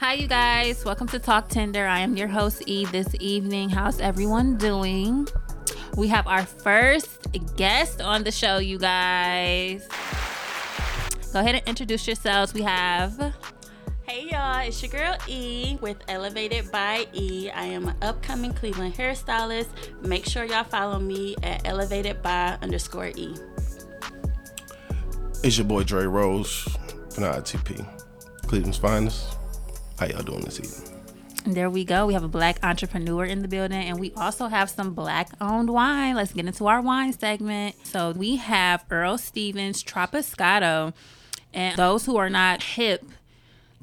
Hi, you guys. Welcome to TlkTender. I am your host, E, this evening. How's everyone doing? We have our first guest on the show, you guys. Go ahead and introduce yourselves. We have. Hey y'all, it's your girl E with Elevated by E. I am an upcoming Cleveland hairstylist. Make sure y'all follow me at Elevated by underscore E. It's your boy Dre Rose from ITP, Cleveland's finest. How y'all doing this evening? There we go. We have a black entrepreneur in the building, and we also have some black owned wine. Let's get into our wine segment. So we have Earl Stevens Trapiscato. And those who are not hip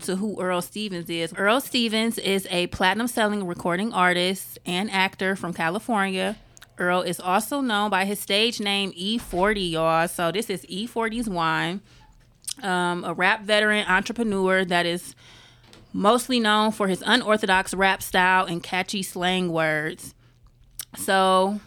to who Earl Stevens is, Earl Stevens is a platinum selling recording artist and actor from California. Earl is also known by his stage name E40, y'all. So this is E40's wine. Um, a rap veteran entrepreneur that is mostly known for his unorthodox rap style and catchy slang words. So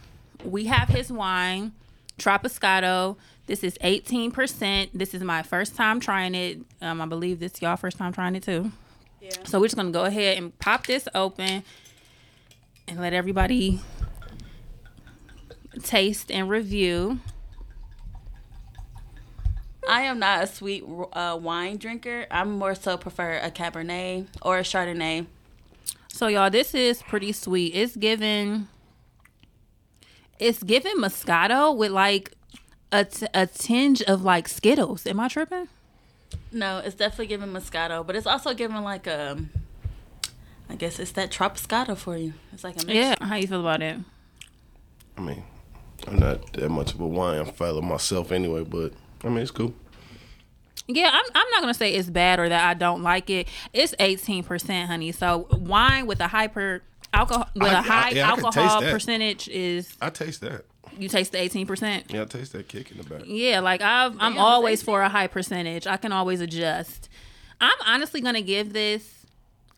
we have his wine, Trapiscato. This is 18%. This is my first time trying it. Um, I believe this is y'all first time trying it too. Yeah. So we're just gonna go ahead and pop this open and let everybody taste and review. I am not a sweet uh, wine drinker. I'm more so prefer a Cabernet or a Chardonnay. So y'all, this is pretty sweet. It's given, it's given Moscato with like a, t- a tinge of like Skittles. Am I tripping? No, it's definitely giving Moscato, but it's also giving like a, I guess it's that Trapiscato for you. It's like a mix. Yeah. How you feel about it? I mean, I'm not that much of a wine fellow myself anyway, but I mean, it's cool. Yeah, I'm, I'm not gonna say it's bad or that I don't like it. It's 18 percent, honey. So wine with a hyper alcohol with I- a high I- yeah, I alcohol percentage is I taste that. you taste the 18 percent. Yeah, I taste that kick in the back. Yeah, like I've, I'm Yeah, always for a high percentage. I can always adjust. I'm honestly gonna give this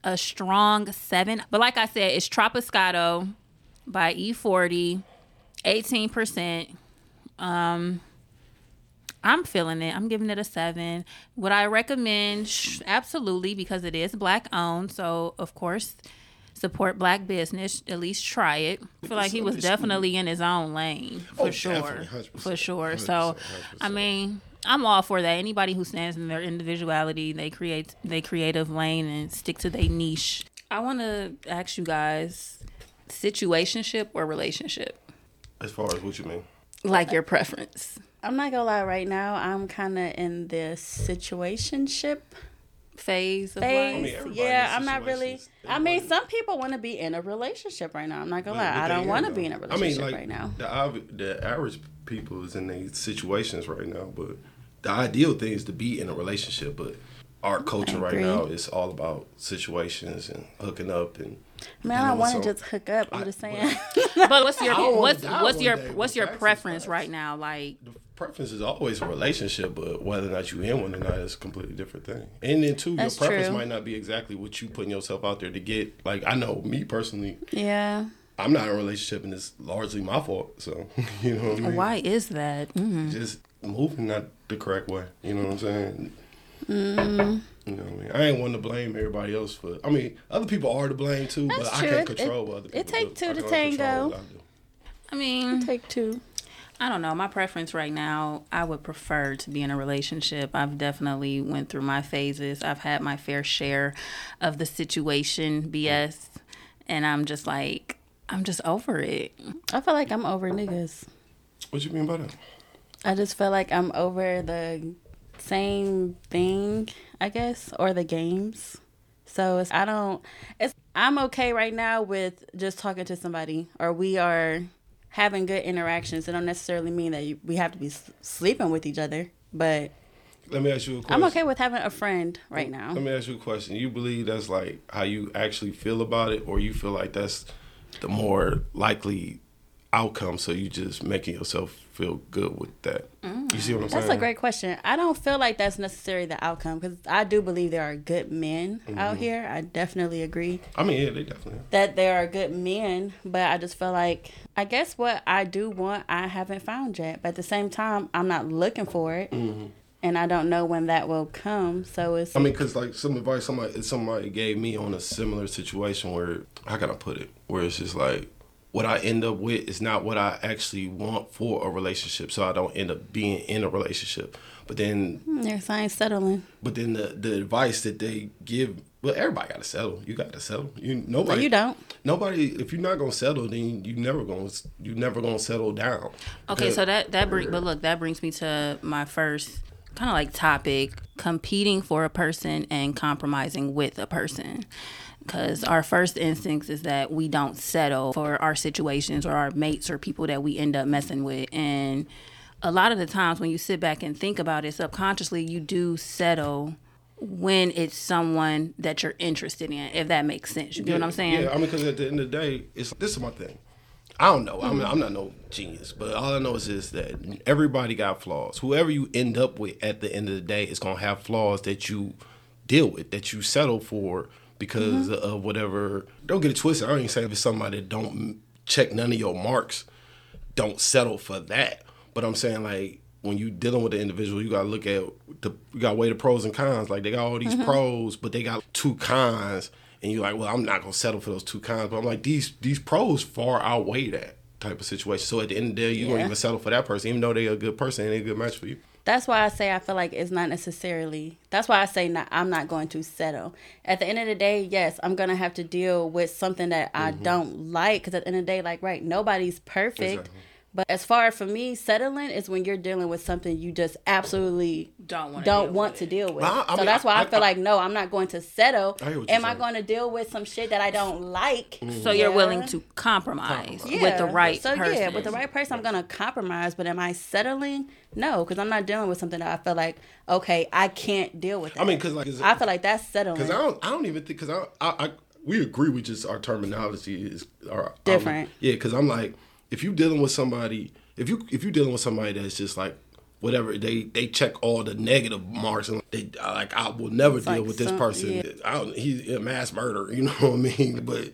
a strong seven, but like I said, it's Trapiscato by E40, 18 percent. Um, I'm feeling it. I'm giving it a seven. Would I recommend? Absolutely, because it is black owned. So of course, support black business. At least try it. I feel like he was definitely in his own lane for Oh, sure, 100%, for sure. 100%, So, I 100%. mean, I'm all for that. Anybody who stands in their individuality, they create they creative lane and stick to their niche. I want to ask you guys, situationship or relationship, As far as what you mean? Like your preference. I'm not gonna lie. Right now, I'm kind of in this situationship phase of phase. life. mean, yeah, I'm not really. situations- I mean, some people want to be in a relationship right now. I'm not gonna But lie. I don't want to be in a I mean, relationship like, right now. The, obvi- the average people is in these situations right now, but the ideal thing is to be in a relationship. But our culture right now is all about situations and hooking up and. Man, I dealing don't with want to just hook up. I'm I- just saying. But what's your what's what's your day what's your preference right now? Like the preference is always a relationship, but whether or not you in one or not is a completely different thing. And then too, That's your preference true. might not be exactly what you putting yourself out there to get. Like I know me personally, yeah. I'm not in a relationship, and it's largely my fault. So you know what I mean. why is that? Mm. Just moving not the correct way. You know what I'm saying? Mm. You know what I mean? I ain't one to blame everybody else for. I mean, other people are to blame too, That's but true. I can't It- control what other people it take two to can only control tango. I. I mean, Take two. I don't know. My preference right now, I would prefer to be in a relationship. I've definitely went through my phases. I've had my fair share of the situation BS, and I'm just like, I'm just over it. I feel like I'm over niggas. What you mean by that? I just feel like I'm over the same thing, I guess, or the games. So it's, I don't. It's I'm okay right now with just talking to somebody, or we are having good interactions. It don't necessarily mean that you, we have to be sleeping with each other, but Let me ask you a question. I'm okay with having a friend right now. Let me ask you a question. You believe that's like how you actually feel about it, or you feel like that's the more likely outcome? So you just making yourself feel good with that. You see what I'm Mm. That's saying? a great question. I don't feel like that's necessarily the outcome because I do believe there are good men Mm-hmm. out here. I definitely agree. I mean, yeah, they definitely. Are. that there are good men, but I just feel like I guess what I do want I haven't found yet. But at the same time, I'm not looking for it. and I don't know when that will come. So it's I mean, because like some advice somebody somebody gave me on a similar situation where how can I put it? Where it's just like what I end up with is not what I actually want for a relationship, so I don't end up being in a relationship. But then, hmm, your sign settling. but then the the advice that they give, well, everybody got to settle. You got to settle. You No, nobody. you don't. Nobody. If you're not gonna settle, then you never gonna you never gonna settle down. Okay, so that that bring, but look, that brings me to my first kind of like topic: competing for a person and compromising with a person. Because our first instinct is that we don't settle for our situations or our mates or people that we end up messing with, and a lot of the times when you sit back and think about it subconsciously, you do settle when it's someone that you're interested in. If that makes sense, you get what I'm saying? Yeah, I mean, because at the end of the day, it's this is my thing. I don't know. I'm. I'm not no genius, but all I know is this: that everybody got flaws. Whoever you end up with at the end of the day is gonna have flaws that you deal with, that you settle for because Mm-hmm. of whatever. Don't get it twisted. I ain't saying if it's somebody that don't check none of your marks, don't settle for that. But I'm saying like when you dealing with the individual, you gotta look at the you gotta weigh the pros and cons. Like they got all these pros, but they got two cons, and you're like, well, I'm not gonna settle for those two cons. But I'm like, these these pros far outweigh that type of situation. So at the end of the day, you're Yeah. gonna even settle for that person, even though they're a good person and they're a good match for you. That's why I say I feel like it's not necessarily. That's why I say not, I'm not going to settle. At the end of the day, yes, I'm gonna have to deal with something that I mm-hmm. don't like. Because at the end of the day, like right, nobody's perfect. Exactly. But as far as for me, settling is when you're dealing with something you just absolutely Don't wanna don't deal want with to deal with. Well, I- I so mean, that's why I, I- feel I- like no, I'm not going to settle. I hear Am I going to deal with some shit that I don't like? Mm. So you're Yeah. willing to compromise with the right so person. yeah, with the right person, I'm gonna compromise. But am I settling? No, because I'm not dealing with something that I feel like okay, I can't deal with. It. I mean, because like, I feel like that's settling. Because I don't, I don't even think because I, I, I, we agree with just our terminology is our Different. yeah, because I'm like, if you dealing with somebody, if you if you dealing with somebody that's just like whatever they they check all the negative marks and they like I will never deal like with this person. yeah. I don't, he's a mass murderer, you know what I mean? But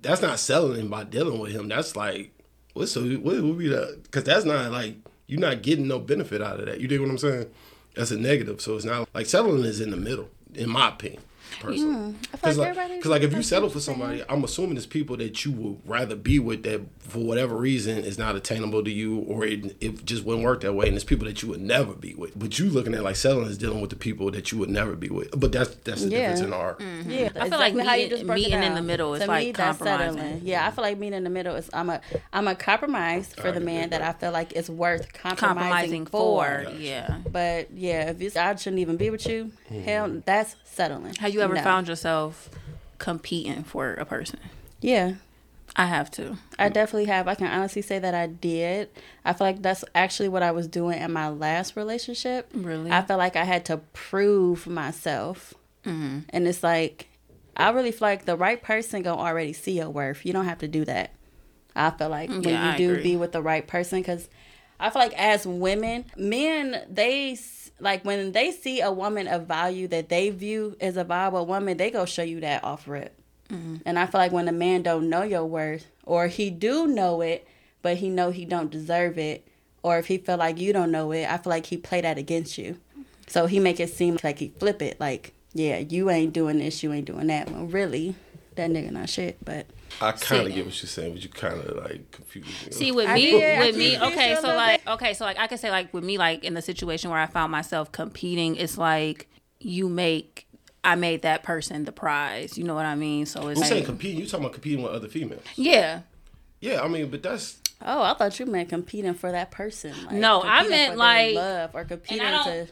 that's not selling by dealing with him. That's like what's so what would be that? Because that's not like you're not getting no benefit out of that. You dig what I'm saying? That's a negative. So it's not like settling is in the middle, in my opinion. Personally, because like like, like if you settle for somebody, I'm assuming it's people that you would rather be with that for whatever reason is not attainable to you, or it, it just wouldn't work that way, and it's people that you would never be with. But you looking at like settling is dealing with the people that you would never be with. But that's that's the Yeah. difference in our. Yeah, I feel like how you meeting- just broke it meeting in the middle is To like me, compromising. Yeah, I feel like meeting in the middle is I'm a I'm a compromise for I the man that that. I feel like is worth compromising, compromising for. for. Yeah. But yeah, if it's I shouldn't even be with you, Mm-hmm. hell, that's settling. Have you ever No. found yourself competing for a person? Yeah, I have to. I definitely have. I can honestly say that I did. I feel like that's actually what I was doing in my last relationship. Really? I felt like I had to prove myself. Mm-hmm. And it's like, I really feel like the right person gonna already see your worth. You don't have to do that. I feel like when Yeah, you I do agree. be with the right person, because I feel like as women, men, they like when they see a woman of value that they view as a valuable woman, they go show you that off rip. Mm-hmm. And I feel like when a man don't know your worth, or he do know it, but he know he don't deserve it, or if he feel like you don't know it, I feel like he play that against you. So he make it seem like he flip it, like yeah, you ain't doing this, you ain't doing that. Well, really, that nigga not shit. But I kind of get what you're saying, but you kind of like confused me. See with I me, did, with me, okay, so feel like, okay, so like, I can say like with me, like in the situation where I found myself competing, it's like you make, I made that person the prize. You know what I mean? So it's I'm saying competing. You talking about competing with other females? yeah. Yeah, I mean, but that's oh, I thought you meant competing for that person. Like, No, I meant, like- love or competing to.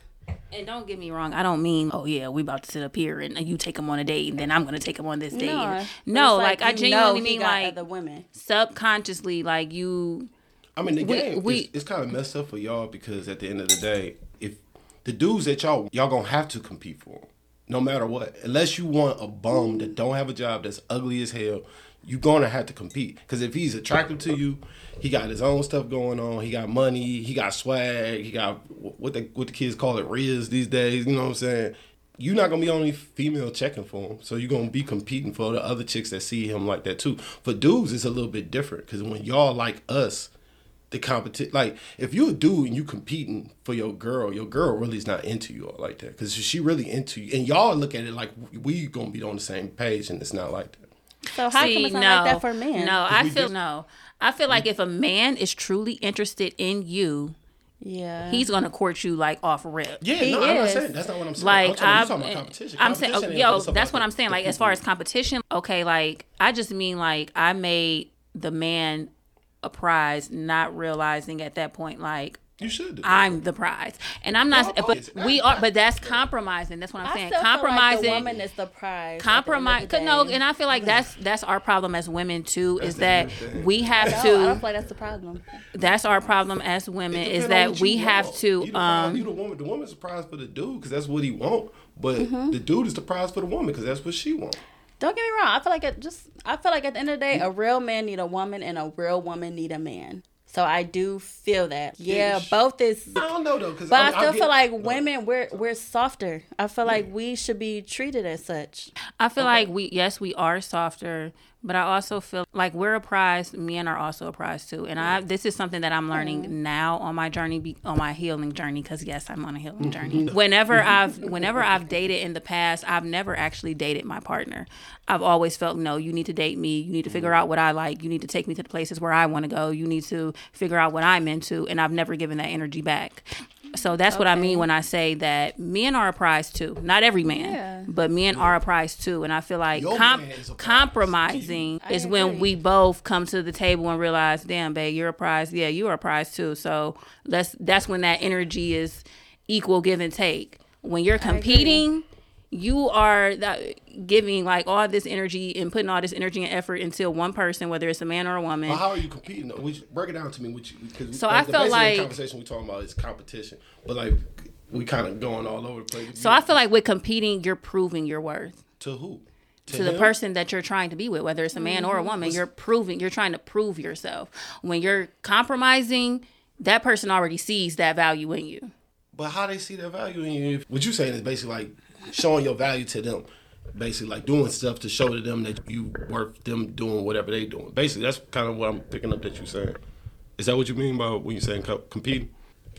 And don't get me wrong, I don't mean, oh yeah, we about to sit up here and you take him on a date, and then I'm gonna take him on this date. No, And- no, it's like, I you genuinely know he mean like the women. subconsciously, like you. I mean, the We- game we- is it's kind of messed up for y'all because at the end of the day, if the dudes that y'all y'all gonna have to compete for, no matter what, unless you want a bum that don't have a job that's ugly as hell, you gonna have to compete. Because if he's attractive to you, he got his own stuff going on. He got money. He got swag. He got what the what the kids call it riz these days. You know what I'm saying? You're not gonna be only female checking for him, so you're gonna be competing for the other chicks that see him like that too. For dudes, it's a little bit different because when y'all like us, the competition. Like if you're a dude and you competing for your girl, your girl really is not into you all like that because she really into you, and y'all look at it like we gonna be on the same page, and it's not like that. So how come it's not like that for men? No, I feel no. I feel like if a man is truly interested in you, yeah, he's gonna court you like off rip. Yeah, He no, I'm not saying that's not what I'm saying. Like I'm I'm, talking, about competition. I'm saying, oh, yo, that's what I'm saying. the Like as far as competition, okay, like I just mean like I made the man a prize, not realizing at that point like you should. Do. I'm the prize, and I'm not. No, but it's- we are. But that's compromising. That's what I'm I saying. still feel like Compromising. the woman is the prize. compromise. At the No, of the day. and I feel like that's that's our problem as women too. Is that end of the day. we have No, I to. don't feel like that's the problem. That's our problem as women. is that we you have to. You the prize- Um, you the woman. The woman's the prize for the dude because that's what he want. But Mm-hmm. the dude is the prize for the woman because that's what she want. Don't get me wrong. I feel like it just. I feel like at the end of the day, a real man need a woman, and a real woman need a man. So I do feel that. Yeah, Ish. both is. I don't know though because But I still feel like women, we're we're softer. I feel like we should be treated as such. I feel like we yes we are softer, but I also feel like we're a prize. Men are also a prize too, and I this is something that I'm learning mm. now on my journey, on my healing journey. Because yes, I'm on a healing journey. Mm-hmm. Whenever mm-hmm. I've whenever I've dated in the past, I've never actually dated my partner. I've always felt no, you need to date me. You need to figure mm. out what I like. You need to take me to the places where I want to go. You need to figure out what I'm into, and I've never given that energy back. So that's what I mean when I say that men are a prize too. Not every man, Yeah. but men are a prize too. And I feel like Your com- is compromising I is when we both come to the table and realize, damn, babe, you're a prize. Yeah, you are a prize too. So let's. That's when that energy is equal give and take. When you're competing, you are that, giving like all this energy and putting all this energy and effort into one person, whether it's a man or a woman. Well, how are you competing? though? Which, break it down to me. Which, because So I the felt like- conversation we're talking about is competition, but like we kind of going all over the place. so I feel like with competing, you're proving your worth. to who? to the person that you're trying to be with, whether it's a man or a mm-hmm. woman, you're proving, you're trying to prove yourself. When you're compromising, that person already sees that value in you. But how they see that value in you? What you saying is basically like showing your value to them. Basically, like doing stuff to show to them that you worth them doing whatever they doing. Basically, that's kind of what I'm picking up that you're saying. Is that what you mean by when you're saying co- competing?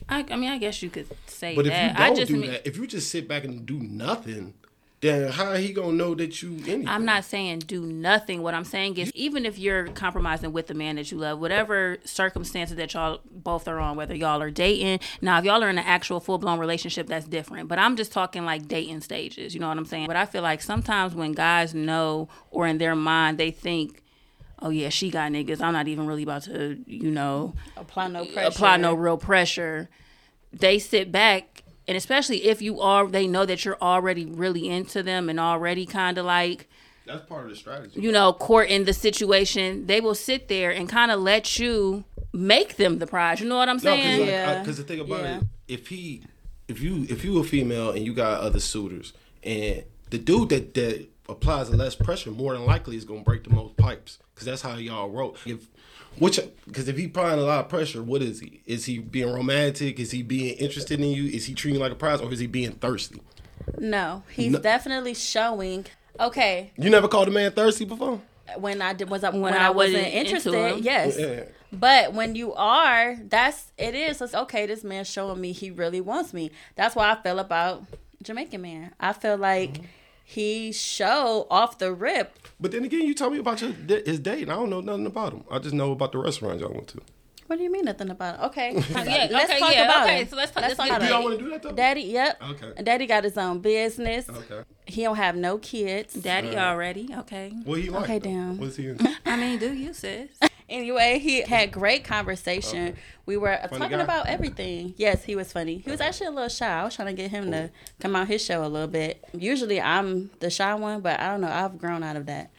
I, I mean, I guess you could say But if you don't do mean, that, if you just sit back and do nothing, then how he gonna know that you anything? I'm not saying do nothing. What I'm saying is, even if you're compromising with the man that you love, whatever circumstances that y'all both are on, whether y'all are dating, now if y'all are in an actual full blown relationship, that's different. But I'm just talking like dating stages. You know what I'm saying? But I feel like sometimes when guys know or in their mind they think, oh yeah, she got niggas. I'm not even really about to, you know, Apply no pressure. apply no real pressure. They sit back, and especially if you are, they know that you're already really into them and already kind of like, That's part of the strategy. you know, courting the situation. They will sit there and kind of let you make them the prize. You know what I'm saying No, because Yeah. the thing about Yeah. it, if he, if you, if you a female and you got other suitors, and the dude that that applies the less pressure, more than likely is gonna break the most pipes, because that's how y'all wrote. If which, because if he applying a lot of pressure, what is he? Is he being romantic? Is he being interested in you? Is he treating you like a prize, or is he being thirsty? No, he's No. definitely showing. Okay, You never called a man thirsty before? when I did was up when, When I, I wasn't wasn't interested, yes. Yeah. But when you are, that's it is. It's okay. This man showing me he really wants me. That's why I feel about Jamaican man. I feel like Mm-hmm. He show off the rip. But then again, you told me about your his date, and I don't know nothing about him. I just know about the restaurant y'all went to. What do you mean nothing about it? Okay, Yeah, let's okay, talk yeah, about okay, it. so let's talk- Let's let's talk get- Do about y'all it. want to do that though? Daddy, yep. Okay. Daddy got his own business. Okay. He don't have no kids. Daddy Alright. already. Okay. What he like? Okay, though? damn. What's he? In? I mean, do you, sis? Anyway, he had great conversation. We were talking guy? about everything. Yes, he was funny. He was actually a little shy. I was trying to get him to come out his show a little bit. Usually I'm the shy one, but I don't know. I've grown out of that.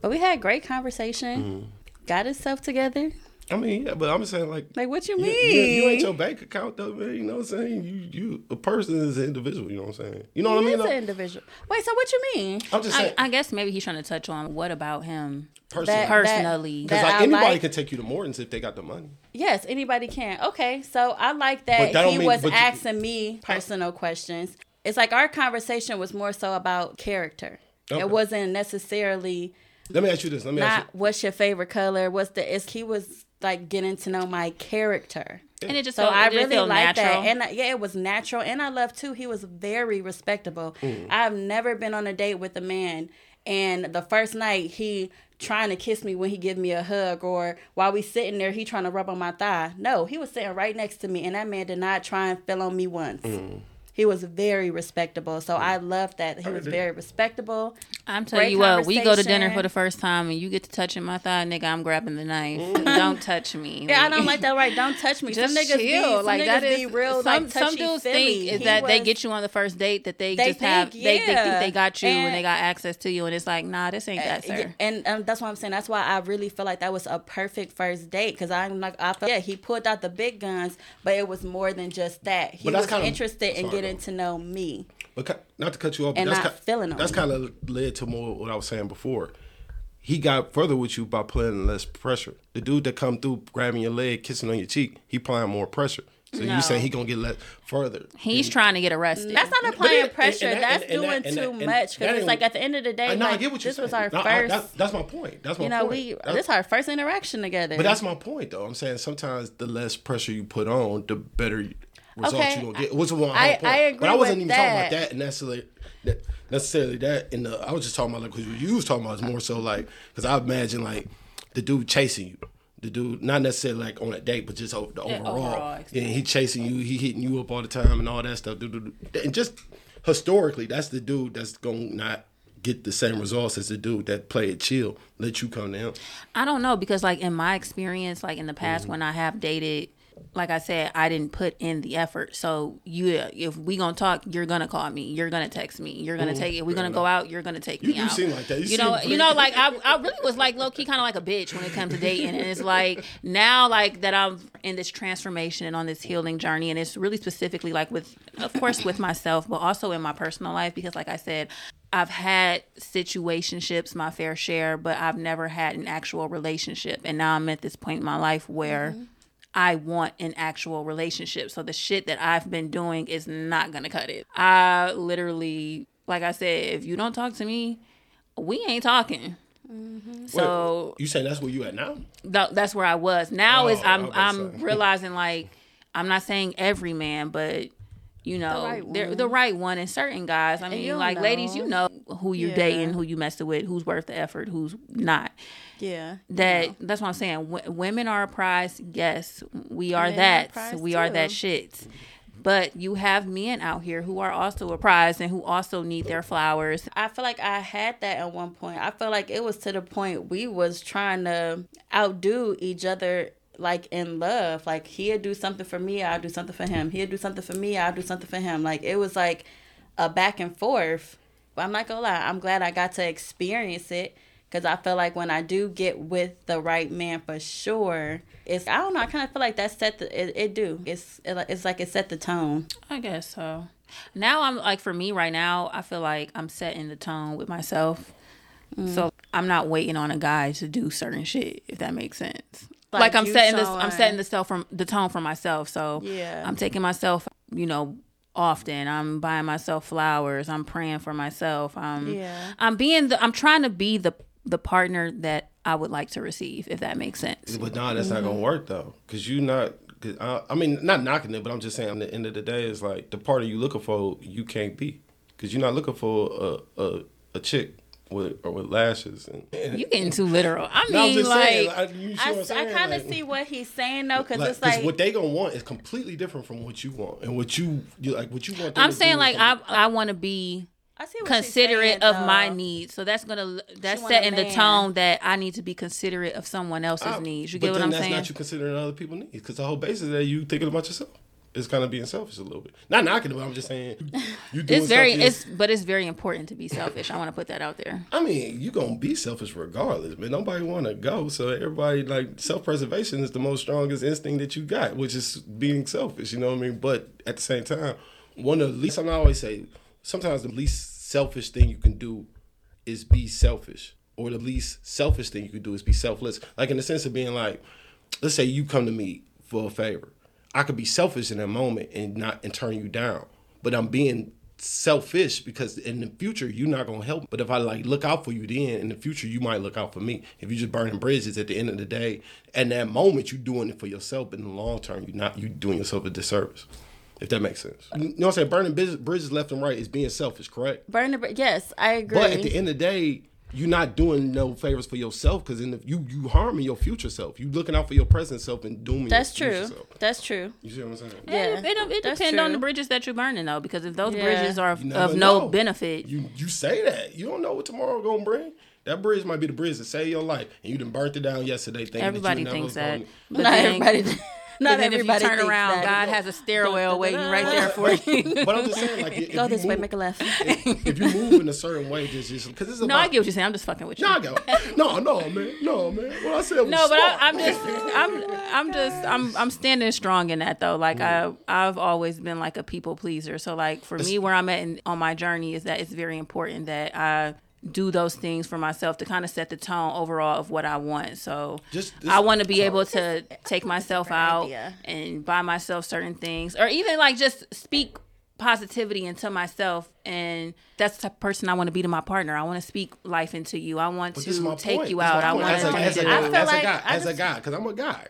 But we had great conversation. Mm-hmm. Got himself together. I mean, yeah, but I'm just saying like, Like what you you, mean? you, you ain't your bank account though, man. You know what I'm saying? You, you, a person is an individual. You know what I'm saying? You know what I mean? is an individual. Wait, so what you mean? I'm just saying, I guess maybe he's trying to touch on what about him personally. That- personally. Because like I anybody like- can take you to Morton's if they got the money. Yes, anybody can. Okay, so I like that, that he mean- was but you- asking me personal questions. It's like our conversation was more so about character. Okay. It wasn't necessarily Let me ask you this. Let me ask you. what's your favorite color. What's the? Is he was like getting to know my character. And it just So felt, I really feel like natural. that, and I- yeah, it was natural, and I love too. He was very respectable. Mm. I've never been on a date with a man, and the first night he trying to kiss me when he give me a hug, or while we sitting there, he trying to rub on my thigh. No, he was sitting right next to me, and that man did not try and feel on me once. Mm. He was very respectable, so mm. I loved that he was very respectable. I'm telling you what, we go to dinner for the first time and you get to touching my thigh, nigga. I'm grabbing the knife. Don't touch me. Yeah, I don't like that. Right? Don't touch me. Just some niggas be, chill. some like niggas that is be real. some like, some dudes think is He that they get you on the first date that they, They just have think, they, they think they got you and, And- they got access to you and it's like nah this ain't that sir. and um, that's what I'm saying. That's why I really feel like that was a perfect first date because I'm like I felt yeah he pulled out the big guns, but it was more than just that. He But was kinda- interested in sorry, getting go. to know me. But not to cut you off, but And that's not ki- feeling on That's kind of led to more what I was saying before. He got further with you by putting less pressure. The dude that come through grabbing your leg, kissing on your cheek, he applying more pressure. So No. you saying he gonna get less further? He's trying to get arrested. That's not applying it- pressure. and that- that's and- and doing that- and too that- and much because it's like at the end of the day, I know, I get what you're this saying. was our No, I- first. that's, that's my point. That's my point. you know, point. we That's- this is our first interaction together. But that's my point, though. I'm saying sometimes the less pressure you put on, the better results Okay. you gonna get. What's one I-. I agree But I wasn't even talking about that. that necessarily. That, necessarily that. In the, I was just talking about like because you was talking about is more so like because I imagine like the dude chasing you. The dude, not necessarily like on a date, but just the Yeah, overall. overall Yeah, he chasing you, he hitting you up all the time and all that stuff. And just historically, that's the dude that's gonna not get the same results as the dude that play it chill, let you come him. I don't know because like in my experience, like in the past Mm-hmm. when I have dated, like I said, I didn't put in the effort. So you, if we gonna talk, you're gonna call me, you're gonna text me, you're gonna take it. We're gonna go out, you're gonna take Mm-hmm. You me do out. seem like that. You You, know, seem you know, like I, I really was like low key, kind of like a bitch when it comes to dating, and it's like now, like that I'm in this transformation and on this healing journey, and it's really specifically like with, of course, with myself, but also in my personal life because, like I said. I've had situationships, my fair share, but I've never had an actual relationship. And now I'm at this point in my life where I want an actual relationship. So the shit that I've been doing is not gonna cut it. I literally, like I said, if you don't talk to me, we ain't talking. Mm-hmm. So you say that's where you at now? th- that's where I was. Now Oh, is I I'm was about to I'm say. realizing like I'm not saying every man, but you know, right they're one. the right one and certain guys. I mean, you'll like ladies, you know who you're Yeah. dating, who you messing with, who's worth the effort, who's not. Yeah. That that's what I'm saying. W- women are a prize. Yes, we are that. We are that shit. But you have men out here who are also a prize and who also need their flowers. I feel like I had that at one point. I feel like it was to the point we was trying to outdo each other like in love. Like he'd do something for me, I'll do something for him. He'd do something for me, I'll do something for him. Like it was like a back and forth. But I'm not gonna lie, I'm glad I got to experience it. Cause I feel like when I do get with the right man for sure, it's I don't know. I kind of feel like that set the it, it do. It's it, it's like it set the tone. I guess so. Now I'm like for me right now, I feel like I'm setting the tone with myself. Mm. So I'm not waiting on a guy to do certain shit, if that makes sense. Like, Like I'm setting this I'm setting the self from the tone for myself. So Yeah. I'm taking myself, you know, often. I'm buying myself flowers. I'm praying for myself. I'm Yeah. I'm being the I'm trying to be the the partner that I would like to receive, if that makes sense. But no, that's not gonna work though, because you're not. Cause I, I mean, not knocking it, but I'm just saying. At the end of the day, it's like the partner you looking for, you can't be, because you're not looking for a a, a chick with or with lashes and. and You getting too literal. I mean, No, I'm just like saying, I, you see I, I'm kind of Like- see what he's saying though, because like, it's like what they gonna want is completely different from what you want, and what you, you like what you want. I'm saying like I I want to be I see considerate saying, of my needs. So that's gonna that's want a setting the tone that I need to be considerate of someone else's I- needs. You get what I'm that's saying? That's not you considering other people's needs, because the whole basis that you thinking about yourself. It's kind of being selfish a little bit. Not knocking it, but I'm just saying you doing It's very something- it's but it's very important to be selfish. I want to put that out there. I mean, you gonna be selfish regardless, man. Nobody want to go, so everybody like self preservation is the most strongest instinct that you got, which is being selfish. You know what I mean? But at the same time, one of the least I always say, sometimes the least selfish thing you can do is be selfish, or the least selfish thing you can do is be selfless. Like in the sense of being like, let's say you come to me for a favor, I could be selfish in that moment and not and turn you down, but I'm being selfish because in the future you're not gonna help. But if I like look out for you then in the future you might look out for me. If you're just burning bridges at the end of the day, and that moment you're doing it for yourself, but in the long term you're not you doing yourself a disservice. If that makes sense. You know what I'm saying? Burning bridges- bridges left and right is being selfish, correct? Burning the bri- yes, I agree. But at the end of the day, you're not doing no favors for yourself because in the, you you harming your future self. You looking out for your present self and dooming. That's your true. future self. That's true. You see what I'm saying? Yeah, it, it, it that's depends on the bridges that you're burning though, because if those Yeah. bridges are You never of no know. benefit, You you say that you don't know what tomorrow gonna bring. That bridge might be the bridge that save your life, and you done burnt it down yesterday. Thinking everybody that you thinks never that. gonna- But not everybody. but Not then if you turn around, that. God has a stairwell waiting right there for you. But I'm just saying, like, if Go you this way, move- make a left. If, if you move in a certain way, just just because it's about. no, I get what you're saying. I'm just fucking with you. No, I go. No, no, man, no, man. What I said was No, but I, I'm just, I'm, I'm just, I'm, I'm standing strong in that though. Like I, I've always been like a people pleaser. So like for me, where I'm at in, on my journey is that it's very important that I do those things for myself to kind of set the tone overall of what I want. So Just- I want to be able to take myself out idea. and buy myself certain things, or even like just speak positivity into myself and that's the type of person I want to be to my partner. I want to speak life into you. I want But this is my to take point. you This out. I want to as a, do guy, I feel as a like guy, as a guy, because I'm a guy.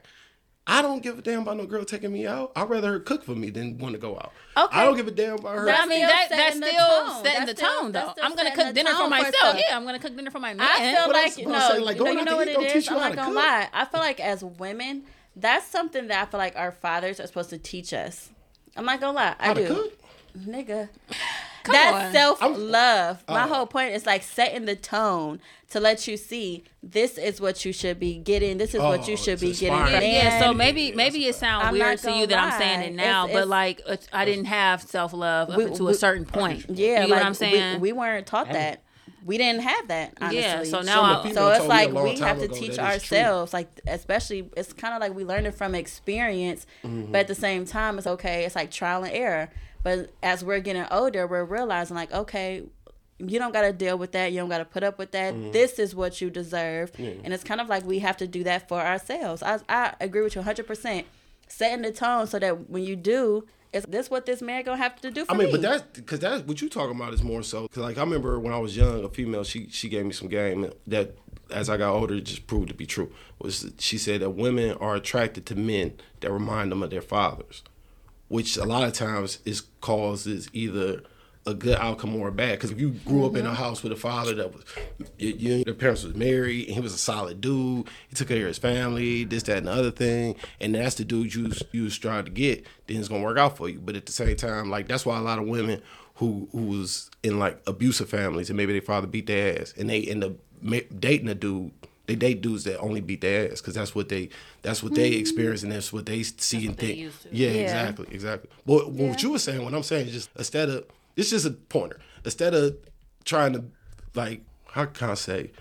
I don't give a damn about no girl taking me out. I'd rather her cook for me than want to go out. Okay. I don't give a damn about her. But I mean that that's setting the still tone. setting That's the still- tone though. I'm gonna cook dinner for tone for myself. Yeah, I'm gonna cook dinner for my man. I feel But I'm- like but I'm no, like, no, going you out know to what eat it don't is. teach you I'm not gonna cook. lie. I feel like as women, that's something that I feel like our fathers are supposed to teach us. I'm not gonna lie, I how to do, cook? nigga. On. That's self I'm- love. My Oh. whole point is like setting the tone to let you see this is what you should be getting. This is what Oh, you should be getting. Yeah, yeah, so maybe maybe it sounds I'm weird to you gonna that I'm saying it now, It's- but like it's, I didn't have self love up We- to a certain point. yeah, you know like what I'm saying? We, we weren't taught that. We didn't have that. Honestly. Yeah, so now Some I- of the people So it's told me a like we have to teach that true. ourselves, like especially it's kind of like we learn it from experience, Mm-hmm. but at the same time, it's okay. It's like trial and error. But as we're getting older, we're realizing like, okay, you don't got to deal with that. You don't got to put up with that. Mm-hmm. This is what you deserve, and it's kind of like we have to do that for ourselves. I I agree with you 100. percent Setting the tone so that when you do, is this what this man gonna have to do for I mean, me? but that's because that's what you talking about is more so. Cause like I remember when I was young, a female she she gave me some game that as I got older it just proved to be true. Was she said that women are attracted to men that remind them of their fathers, which a lot of times is causes either a good outcome or a bad. Because if you grew up in Mm-hmm. a house with a father that was, you, you, their parents was married and he was a solid dude, he took care of his family, this, that, and the other thing, and that's the dude you you was trying to get, then it's gonna work out for you. But at the same time, like that's why a lot of women who who was in like abusive families and maybe their father beat their ass and they end up ma- dating a dude. They date dudes that only beat their ass because that's what they that's what they mm-hmm. experience and that's what they see and what they think. Yeah, Yeah. exactly, exactly. But what you were saying, what I'm saying is just instead of it's just a pointer. Instead of trying to like how can I say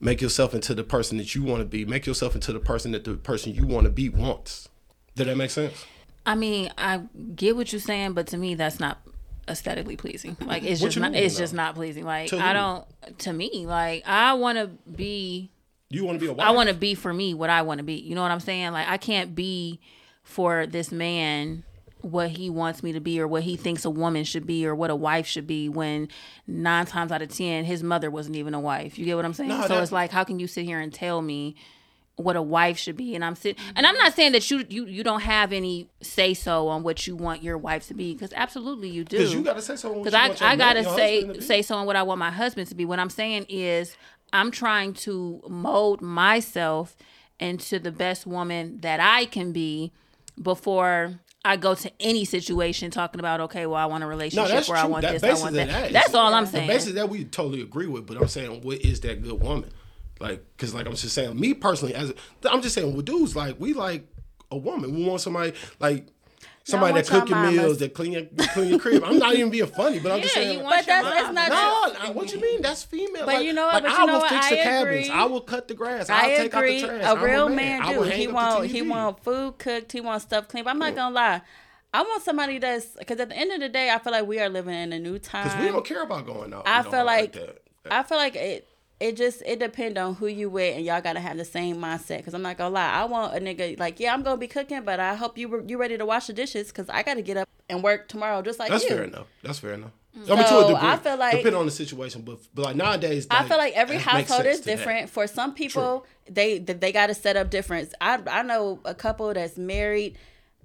make yourself into the person that you want to be, make yourself into the person that the person you want to be wants. Did that make sense? I mean, I get what you're saying, but to me, that's not aesthetically pleasing. Like it's What just not. mean, It's though? just not pleasing. Like To I who? don't. To me, like I want to be. You want to be a wife? I want to be for me what I want to be. You know what I'm saying? Like I can't be for this man what he wants me to be or what he thinks a woman should be or what a wife should be when nine times out of ten his mother wasn't even a wife. You get what I'm saying? No, so that- it's like how can you sit here and tell me what a wife should be and I'm sitting and I'm not saying that you you you don't have any say so on what you want your wife to be because absolutely you do. because you got to say so Because I, I gotta say say so on what I want my husband to be. What I'm saying is I'm trying to mold myself into the best woman that I can be before I go to any situation talking about okay, well I want a relationship that's or. I want that this, I want that. that is- That's all I'm the saying. basis of that we totally agree with, but I'm saying what is that good woman? Like, cause like I'm just saying, me personally, as I'm just saying, with dudes, like we like a woman. We want somebody like. Somebody that cook your your meals, that clean your clean your crib. I'm not even being funny, but I'm just saying. you like, want But that's your it's mom. not no, what you mean? That's female. But like, you know what? Like, But you I know will what? fix I the cabinets. agree. I will cut the grass. I'll I take out the trash. A I'm real man. man I do. He want he want food cooked. He want stuff clean. But I'm not gonna lie. I want somebody that's because at the end of the day, I feel like we are living in a new time. Because we don't care about going out. I feel like that. I feel like it. It just it depends on who you with, and y'all gotta have the same mindset. Cause I'm not gonna lie, I want a nigga like yeah, I'm gonna be cooking, but I hope you were you ready to wash the dishes, cause I gotta get up and work tomorrow just like That's you. fair enough. That's fair enough. I mean, to a So, degree. I feel like- depending on the situation, but but like nowadays, I feel like every household is that. different. For some people, they they, they got to set up different. I I know a couple that's married.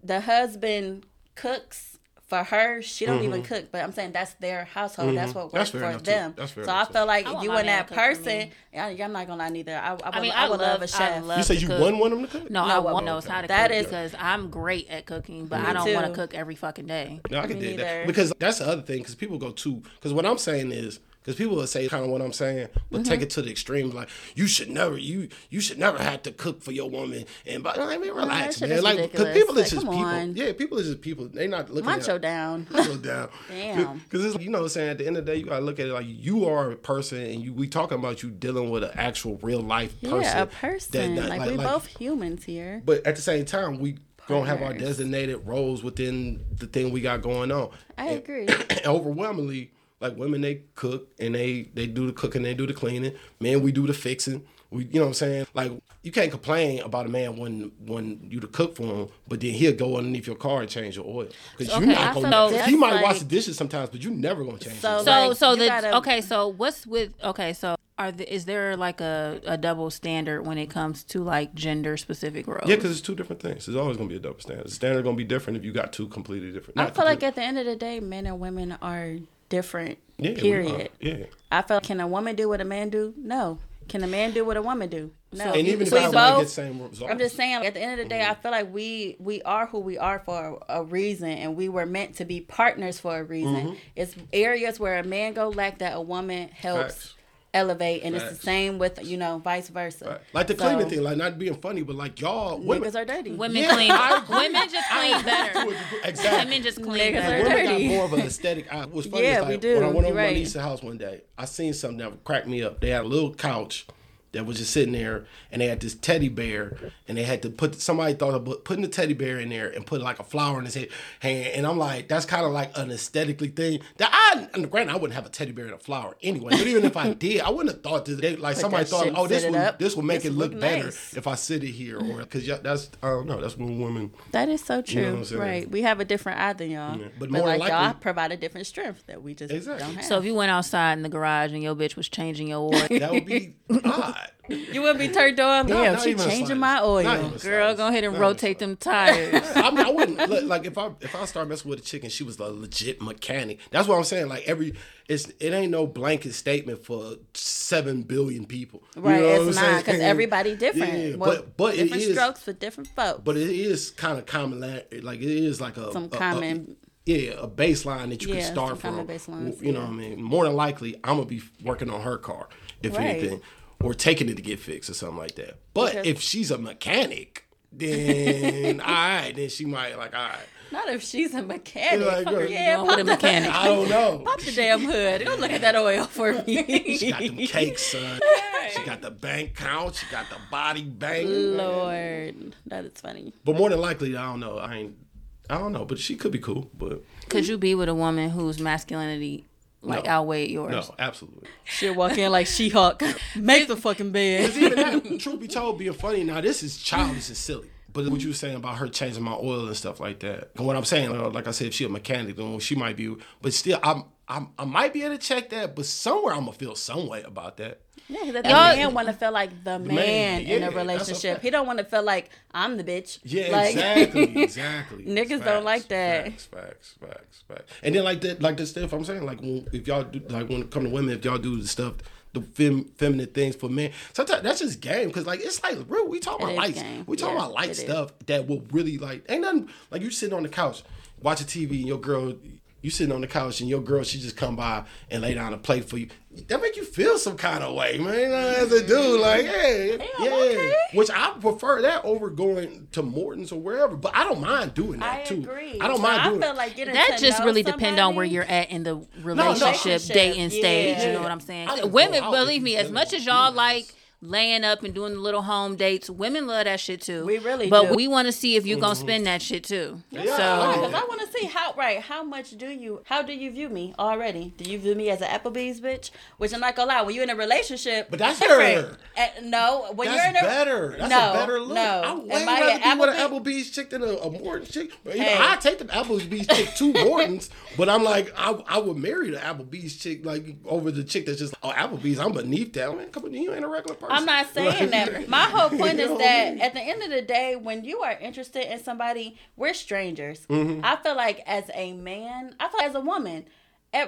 The husband cooks for her. She don't even cook, but I'm saying that's their household. That's what Mm-hmm. That's works for them. That's fair so I enough, too. feel like I you and that to cook for person. me. I, I'm not gonna lie neither. I, I, would, I mean, I I, would love, love, a chef. I love You say you cook. wouldn't want them to cook? No, No, I I want knows how to That cook is- because I'm great at cooking, but Me I don't want to cook every fucking day. No, I can Me dig that because that's the other thing. Because people go too. Because what I'm saying is, because people will say kind of what I'm saying, but Mm-hmm. take it to the extreme. Like you should never, you you should never have to cook for your woman. And but I mean, relax, man. Like ridiculous. people is just people. on. Yeah, people is just people. They not looking Macho at down. Macho down. Damn. Because it's you know what I'm saying. At the end of the day, you gotta look at it like you are a person, and you we talking about you dealing with an actual real life person. yeah, a person. that- like, we both humans here. But at the same time, we don't have our designated roles within the thing we got going on. I And- agree. overwhelmingly, like women, they cook and they they do the cooking, they do the cleaning. Men, we do the fixing. We, you know what I'm saying? Like you can't complain about a man when when you to cook for him, but then he'll go underneath your car and change your oil because Okay, you're not I gonna. that's he might wash the dishes sometimes, but you never gonna change. So, your So, Like, so the gotta- okay. So what's with okay? So are the, is there like a, a double standard when it comes to like gender specific roles? yeah, because it's two different things. There's always gonna be a double standard. The standard gonna be different if you got two completely different. I not feel like at the end of the day, men and women are different. yeah, period. Yeah. I feel can a woman do what a man do? No. Can a man do what a woman do? No. And even if we I want to get both. the same results, I'm just saying. At the end of the day, I feel like we we are who we are for a reason, and we were meant to be partners for a reason. Mm-hmm. It's areas where a man go lack that a woman helps Facts. Elevate, and it's the same with you know vice versa. Right. Like the So, cleaning thing, like not being funny, but like y'all women, Niggas are dirty. women Yeah, clean. Women just clean better. exactly. Women just clean Niggas better. are Women got more of an aesthetic eye. What's funny Yeah, is we like do. when I went You're over my right. niece's house one day, I seen something that cracked me up. They had a little couch that was just sitting there, and they had this teddy bear, and they had to put somebody thought of putting the teddy bear in there and put like a flower in his head, hand, and I'm like, that's kind of like an aesthetically thing. That I, and granted, I wouldn't have a teddy bear and a flower anyway, but even if I did, I wouldn't have thought that they, like somebody that thought, oh, this sit it will this will make This it look, look better nice. if I sit it here, or because yeah, that's I don't know, that's when women. That is so true. what I'm right. We have a different eye than y'all. But But, more like likely- y'all provide a different strength that we just Exactly. don't have. So if you went outside in the garage and your bitch was changing your oil, That would be odd. You wouldn't be turned on. No, Damn, not she even the changing my oil. Not even the girl, slightest. go ahead and Not rotate them tires. I mean, I wouldn't look, like if I if I start messing with a chicken, she was a legit mechanic. That's what I'm saying. Like every it's it ain't no blanket statement for seven billion people. You Right, know what it's I'm not saying? because everybody different. Yeah, Well, but but it different is strokes for different folks. but it is kind of common. Like it is like a Some a- a- common- yeah, a baseline that you Yeah, can start some from. common baselines, you know yeah. what I mean? More than likely, I'm gonna be working on her car if Right. anything, or taking it to get fixed or something like that. But Because- if she's a mechanic, then all right, then she might like all right. not if she's a mechanic. Like, girl, yeah, going with a mechanic. I don't know. Pop the damn hood. Go look at that oil for me. She got them cakes, son. She got the bank count. She got the body bank. Lord, that is funny. But more than likely, I don't know. I ain't. I don't know, but she could be cool. But Could you be with a woman whose masculinity like No. outweighed yours? no, absolutely. She'll walk in like She Hulk. Make the fucking bed. Because even that, truth be told, being funny now, this is childish and silly. But what you were saying about her changing my oil and stuff like that. And what I'm saying, uh, like I said, if she a mechanic, then she might be. But still, I'm, I'm I might be able to check that. But somewhere I'm gonna feel some way about that. Yeah, 'cause the man want to feel like the man, man, in yeah, a a relationship. fact. He don't want to feel like I'm the bitch. Yeah, like, exactly, exactly. Niggas don't like that. Facts, facts, facts, facts. And then like that, like the stuff I'm saying, like when, if y'all do, like when it come to women, if y'all do the stuff, the fem, feminine things for men, sometimes that's just game because like it's like real. We talking It about light, game. we talking Yeah, about light it is. stuff that will really like ain't nothing like you sitting on the couch watching TV and your girl. You sitting on the couch and your girl, she just come by and lay down a plate for you. That make you feel some kind of way, man. As a dude, mm-hmm. like, hey, yeah, okay. which I prefer that over going to Morton's or wherever. But I don't mind doing that I too. agree. I don't So mind I doing feel it. like getting That just know really depend on where you're at in the relationship, Relationship, dating stage. You know what I'm saying? Women, believe me, as much as y'all like this. Laying up and doing the little home dates. Women love that shit too. We really but do. we want to see if you're gonna spend that shit too. Yeah, so I Because I want to see how right how much do you how do you view me already? Do you view me as an Applebee's bitch? Which I'm not gonna lie, when you're in a relationship, But that's different. her. Eh, no, when That's you're in a better. That's no, a better look. No, I would way Am I rather an be with an Applebee's? Applebee's chick than a, a Morton chick. But, you Hey. know, I take the Applebee's chick to Morton's, but I'm like, I, I would marry the Applebee's chick like over the chick that's just oh Applebee's. I'm beneath that man. Come on, you ain't a regular person. I'm not saying Like, that. My whole point is that I mean? at the end of the day, when you are interested in somebody, we're strangers. Mm-hmm. I feel like as a man, I feel like as a woman,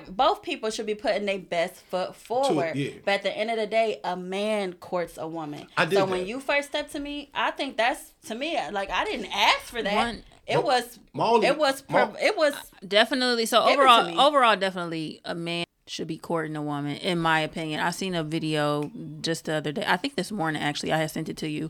both people should be putting their best foot forward. yeah. But at the end of the day, a man courts a woman. I did so when you first step to me, I think that's to me like I didn't ask for that. One- it was My only- it was my- prov- it was definitely. So Give it to overall, overall, definitely a man should be courting a woman, in my opinion. I seen a video just the other day. I think this morning actually. I had sent it to you.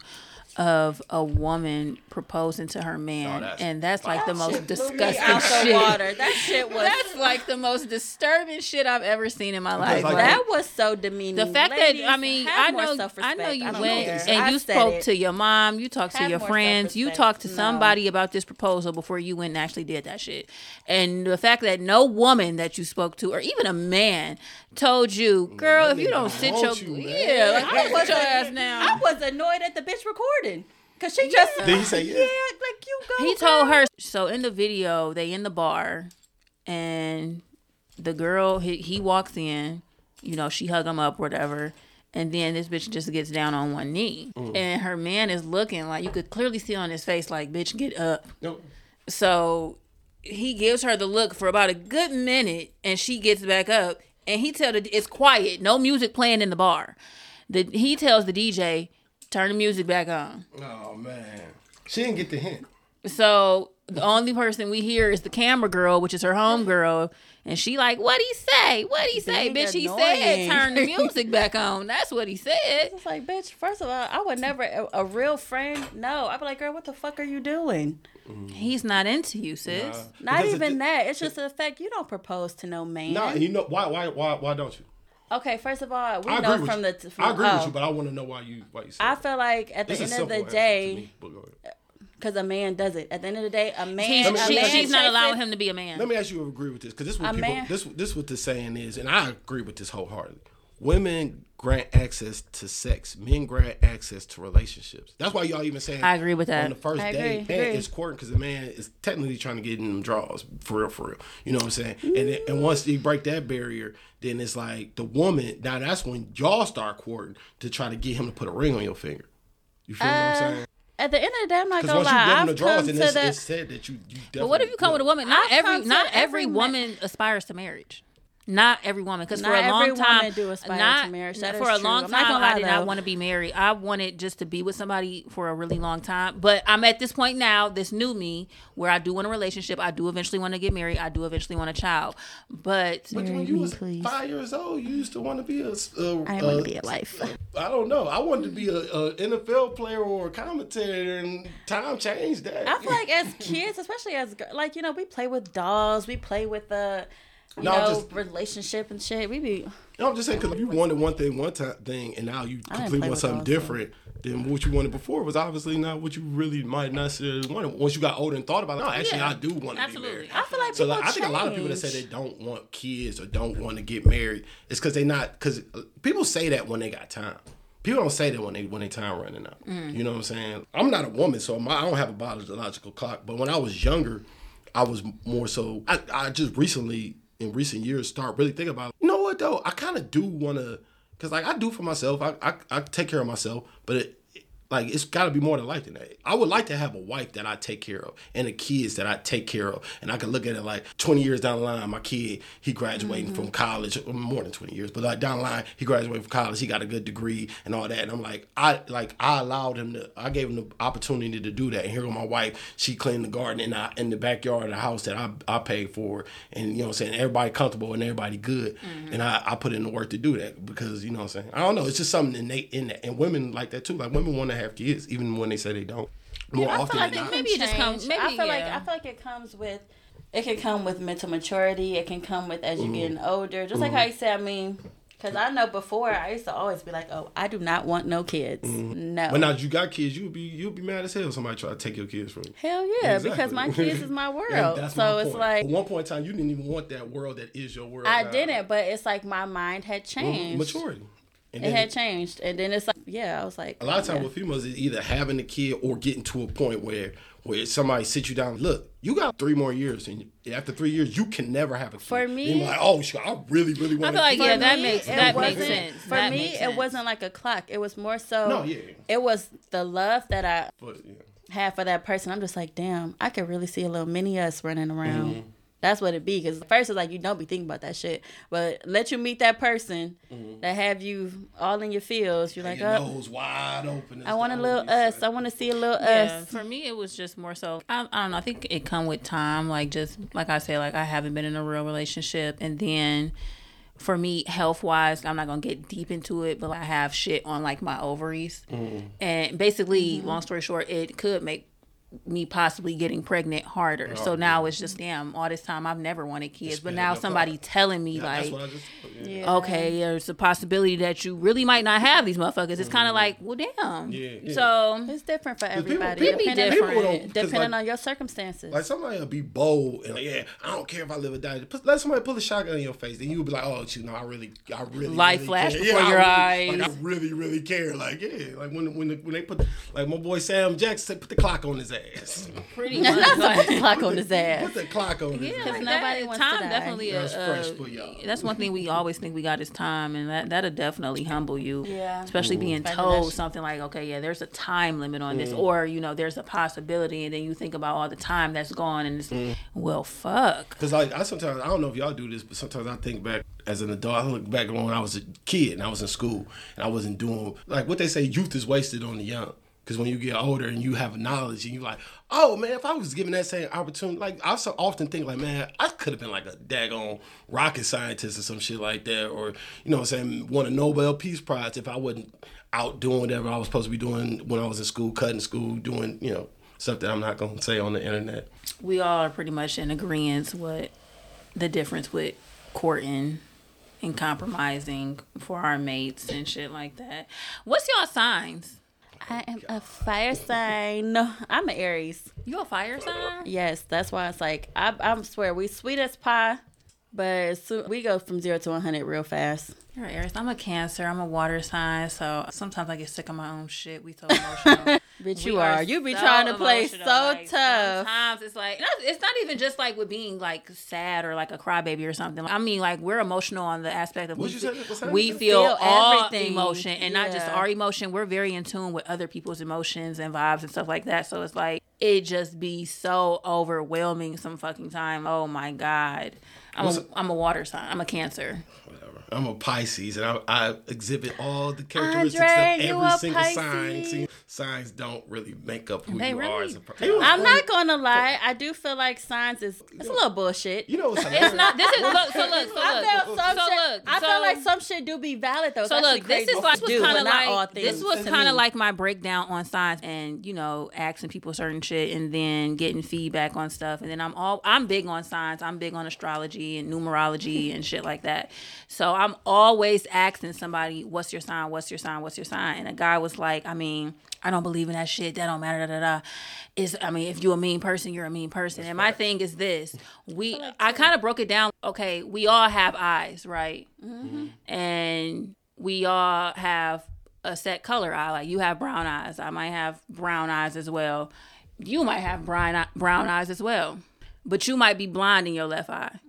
Of a woman proposing to her man, Oh, that's- and that's like the most disgusting shit. water. That shit was That's like the most disturbing shit I've ever seen in my life. like- Like, that was so demeaning. the fact Ladies, that I mean, I know, I know you don't went care. and I you said spoke it. to your mom, you talked to your friends, you talked to No. somebody about this proposal before you went and actually did that shit. And the fact that no woman that you spoke to, or even a man, told you, "Girl, if you don't don't sit your you, yeah, like I I was your ass down." I was annoyed at the bitch recording because she just Did he say yeah? yeah, like you go. he told her so in the video they in the bar and the girl he, he walks in you know she hug him up whatever and then this bitch just gets down on one knee mm. and her man is looking like you could clearly see on his face like bitch get up Nope. so he gives her the look for about a good minute and she gets back up and he tells her it's quiet no music playing in the bar the, he tells the dj turn the music back on Oh man, she didn't get the hint. so the only person we hear is the camera girl, which is her home girl, and she like, "What he say? What he say, Being bitch? He annoying. said turn the music back on. That's what he said." It's like, bitch. First of all, I would never a, a real friend. No, I'd be like, girl, what the fuck are you doing? He's not into you, sis. Not Because even it- that. It's just the fact you don't propose to no man. No, you know why? Why? Why? Why don't you? okay, first of all, we I know agree with from you. the. From, I agree oh, with you, but I want to know why you why you say. I that. feel like at the It's end of the day, me, but go ahead. because a man does it. At the end of the day, a man. He- a she- man she's not allowing him to be a man. Let me ask you if you agree with this, because this what A people man- this this what the saying is, and I agree with this wholeheartedly. Women grant access to sex, men grant access to relationships. That's why y'all even saying I agree with that. on the first I day, agree, man agree. is courting because the man is technically trying to get in them draws for real, for real. You know what I'm saying? And then, and once you break that barrier, then it's like the woman. Now that's when y'all start courting to try to get him to put a ring on your finger. You feel what I'm Uh, saying? At the end of the day, I'm not Because gonna once you lie. give I've the draws, come then to it's, the. it's said that you. you But what if you come with a woman? Not I've every not every every ma- woman aspires to marriage. Not every woman, because for a long every time, woman do aspire not, to marriage. That for is a true. long I'm not time, gonna I lie, did not want to be married. I wanted just to be with somebody for a really long time. But I'm at this point now, this new me, where I do want a relationship. I do eventually want to get married. I do eventually want a child. But But when you me, was please. five years old, you used to want to be a. a I a- want to be a life. I don't know. I wanted to be a, a NFL player or a commentator, and time changed that. I feel like as kids, especially as like you know, we play with dolls, we play with the you No, know just- relationship and shit. We be No, I'm just saying because if you wanted one thing one time thing, and now you completely want something different than what you wanted before. Was obviously not what you really might not necessarily wanted. Once you got older and thought about it, no, actually, Yeah. I do want to be Absolutely. married. I feel like So like, I think a lot of people that say they don't want kids or don't want to get married, it's because they not because people say that when they got time. People don't say that when they when they time running out. Mm. You know what I'm saying? I'm not a woman, so my, I don't have a biological clock. But when I was younger, I was more so. I, I just recently in recent years start really thinking about. You know what though? I kind of do want to, cause like I do for myself. I I, I take care of myself, but it, like it's got to be more than life than that. I would like to have a wife that I take care of and the kids that I take care of, and I can look at it like 20 years down the line, my kid he graduating mm-hmm. from college, more than 20 years, but like down the line he graduated from college, he got a good degree and all that, and I'm like I like I allowed him to, I gave him the opportunity to do that, and here go my wife, she cleaned the garden in I, in the backyard of the house that I I paid for, and you know what I'm saying everybody comfortable and everybody good, mm-hmm. and I I put in the work to do that because you know what I'm saying I don't know it's just something innate in that, and women like that too, like women want to have kids even when they say they don't. More I often feel like than it not. maybe it just comes- maybe, I feel like. I feel like it comes with it can come with mental maturity. It can come with as you Mm-hmm. getting older. Just like how you said, I mean, Cause I know before I used to always be like, "Oh, I do not want no kids." No. But now that you got kids, you'll be you'll be mad as hell. if Somebody try to take your kids from you. Hell yeah, Exactly. because my kids is my And world. that's so my it's point. like at one point in time, you didn't even want that world that is your world. I now. didn't, but it's like my mind had Mhm, changed. maturity. And It then had changed, and then it's like, yeah, I was like, a lot of times yeah. with females is either having a kid or getting to a point where where somebody sits you down. Look, you got three more years, and after three years, you can never have a kid. For me- you're like, oh, shit, I really, really want. I feel like, kid. yeah, that me, makes- that makes wasn't- sense. For That me, makes it sense. wasn't like a clock. It was more so. No, yeah. It was the love that I But yeah. had for that person. I'm just like, damn, I could really see a little mini us running around. Mm-hmm. That's what it be. Because first it's like you don't be thinking about that shit, but let you meet that person that have you all in your feels. You're like, Mm-hmm. your oh, nose wide open. I want a little us. I want to see a little Yeah, us. for me, it was just more so. I, I don't know. I think it come with time. Like just like I say, like I haven't been in a real relationship, and then for me, health wise, I'm not gonna get deep into it, but I have shit on like my ovaries, and basically, long story short, it could make me possibly getting pregnant harder. so now it's just damn. All this time, I've never wanted kids, but now somebody telling me Yeah, like that's what I just. Yeah. Yeah. okay, there's a possibility that you really might not have these motherfuckers. It's kind of like, well, damn. Yeah, yeah. So It's different for everybody. people- depending people on, don't- depending like- on your circumstances. Like somebody will be bold and like, yeah, I don't care if I live or die. Let somebody pull a shotgun in your face, then you'll be like, oh, you know, I really, I really, Light really flash care. before I your really- eyes. Like I really, really care. Like yeah, like when when the, when they put like my boy Sam Jackson said, put the clock on his ass. pretty much. Put the clock on his ass. put the clock on his Yeah, ass. like nobody that, wants to time die. definitely. That's uh, fresh for y'all. That's one thing we always think we got is time, and that that'll definitely humble you. Yeah. Especially being told something like, okay, yeah, there's a time limit on Mm. this, or you know, there's a possibility, and then you think about all the time that's gone, and it's Mm. well, fuck. Cause like I sometimes I don't know if y'all do this, but sometimes I think back as an adult. I look back on when I was a kid and I was in school and I wasn't doing like what they say. Youth is wasted on the young. Cause when you get older and you have knowledge and you like, oh man, if I was given that same opportunity, like I so often think like, man, I could have been like a daggone rocket scientist or some shit like that, or you know, what I'm saying, won a Nobel Peace Prize if I wasn't out doing whatever I was supposed to be doing when I was in school, cutting school, doing you know stuff that I'm not gonna say on the internet. We all are pretty much in agreement what the difference with courting and compromising for our mates and shit like that. What's y'all signs? I am a fire sign. No, I'm an Aries. You a fire sign? Yes, that's why it's like I, I swear we sweet as pie, but so, we go from zero to one hundred real fast. You're an Aries. I'm a Cancer. I'm a water sign. So sometimes I get sick of my own shit. We so emotional. Bitch, We you are. You be so trying to play so. Like, tough. Sometimes it's like it's not even just like with being like sad or like a crybaby or something. I mean, like we're emotional on the aspect of we, What'd you say? What's we feel, feel all everything. emotion and not just our emotion. We're very in tune with other people's emotions and vibes and stuff like that. So it's like it just be so overwhelming some fucking time. Oh my god. I'm What's a, it- I'm a water sign. I'm a Cancer. Whatever. I'm a Pisces, and I, I exhibit all the characteristics Andre, of every a single sign. Pisces? See, signs don't really make up who They you are as a person. I'm not gonna lie. I do feel like signs is it's a little bullshit. You know what's It's not. This is look. So look. So I look. feel some so shit. look. I so, feel like some shit do be valid though. So look, this is like to was do, kind but of not all like things this was kind of like my breakdown on signs and you know asking people certain shit and then getting feedback on stuff and then I'm all I'm big on signs. I'm big on astrology and numerology and shit like that. So I'm always asking somebody, "What's your sign? What's your sign? What's your sign?" And a guy was like, "I mean." I don't believe in that shit. That don't matter. Da, da, da. Is I mean, if you're a mean person, you're a mean person. And my thing is this: we, I kind of broke it down. Okay, we all have eyes, right? and we all have a set color eye. Like you have brown eyes, I might have brown eyes as well. You might have brown brown eyes as well, but you might be blind in your left eye.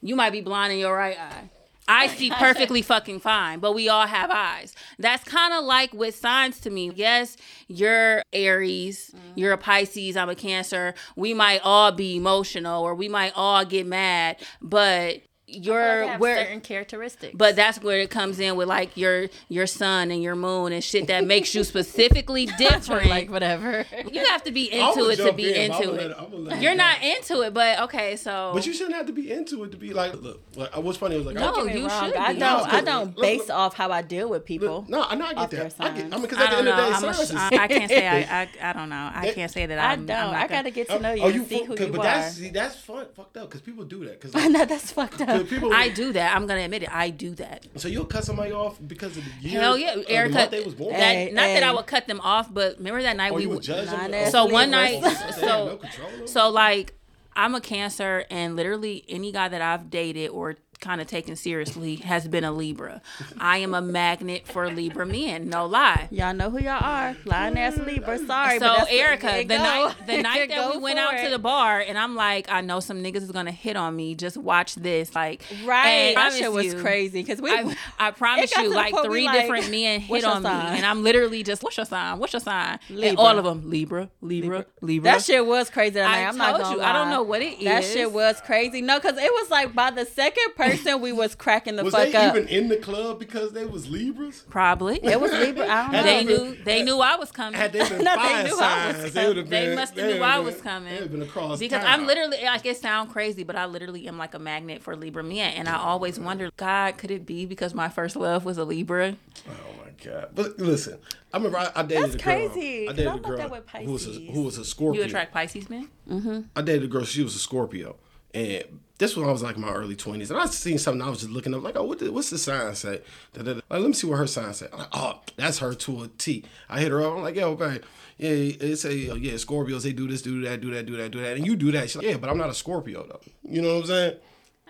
You might be blind in your right eye. I see perfectly fucking fine, but we all have eyes. That's kind of like with signs to me. Yes, you're Aries, mm-hmm. you're a Pisces, I'm a Cancer. We might all be emotional or we might all get mad, but you're have where certain characteristics. but that's where it comes in with like your your sun and your moon and shit that makes you specifically different. like whatever. you have to be into it to be in, into I'ma it. let- I'ma You're you not go. into it, but okay, so But you shouldn't have to be into it to be like, look. Like, what's funny was like, No, I, Don't you wrong, should I don't. I don't look, base look. off how I deal with people. no, I know I Off get that. I get. I mean, signs. because I at the don't end know. of the I'm day, a, signs is- I, I can't say I, I. I don't know. I can't say that. I I'm, don't. I'm not I gotta get to oh, know you Oh, and you see who okay, you but are. that's that's fucked up because people do that. Because I know that's fucked up. Listen, people. I do that. I'm gonna admit it. I do that. So you'll cut somebody off because of the year? Hell yeah, of the Erica. month they was born. That, Hey, not that I would cut them off, but remember that night oh, we you would would. judge them? Nah, So one night, was- They have so no so like I'm a Cancer, and literally any guy that I've dated or kind of taken seriously has been a Libra. I am a magnet for Libra men. No lie. Y'all know who y'all are. Lion ass mm. Libra. Sorry. So but Erica, the go. night the night that we went out to the bar, and I'm like, I know some niggas is gonna hit on me. Just watch this, like Right. That shit was you, crazy because we. I, I promise you, like three like, different men hit on me, and I'm literally just, "What's your sign? What's your sign?" And all of them, Libra, Libra, Libra. that shit was crazy that night. I I'm not gonna you, lie. I don't know what it That is. shit was crazy. No, because it was like by the second person we was cracking the Was fuck they up. even in the club because they was Libras? probably. it was Libra. I don't know. they knew. They knew I was coming. Had they been No, they fire knew I was signs, they would They must have knew would've I was coming. They would have been across because town. I'm literally like it sound crazy, but I literally am like a magnet for Libra men, and I always wonder, God, could it be because my first love was a Libra? Oh my god! But listen, I remember I, I dated That's a girl. crazy, I 'cause dated I'm a girl that with who was a, who was a Scorpio. You attract Pisces men. Mm-hmm. I dated a girl. She was a Scorpio, and this was when I was like in my early twenties, and I seen something. I was just looking up, like, oh, what the, what's the sign say? Da, da, da. Like, let me see what her sign say. I'm like, oh, that's her to a T. I hit her up. I'm like, yo, babe, yeah, it's a oh, yeah, Scorpios. They do this, do that, do that, do that, do that, and you do that. She's like, yeah, but I'm not a Scorpio though. You know what I'm saying?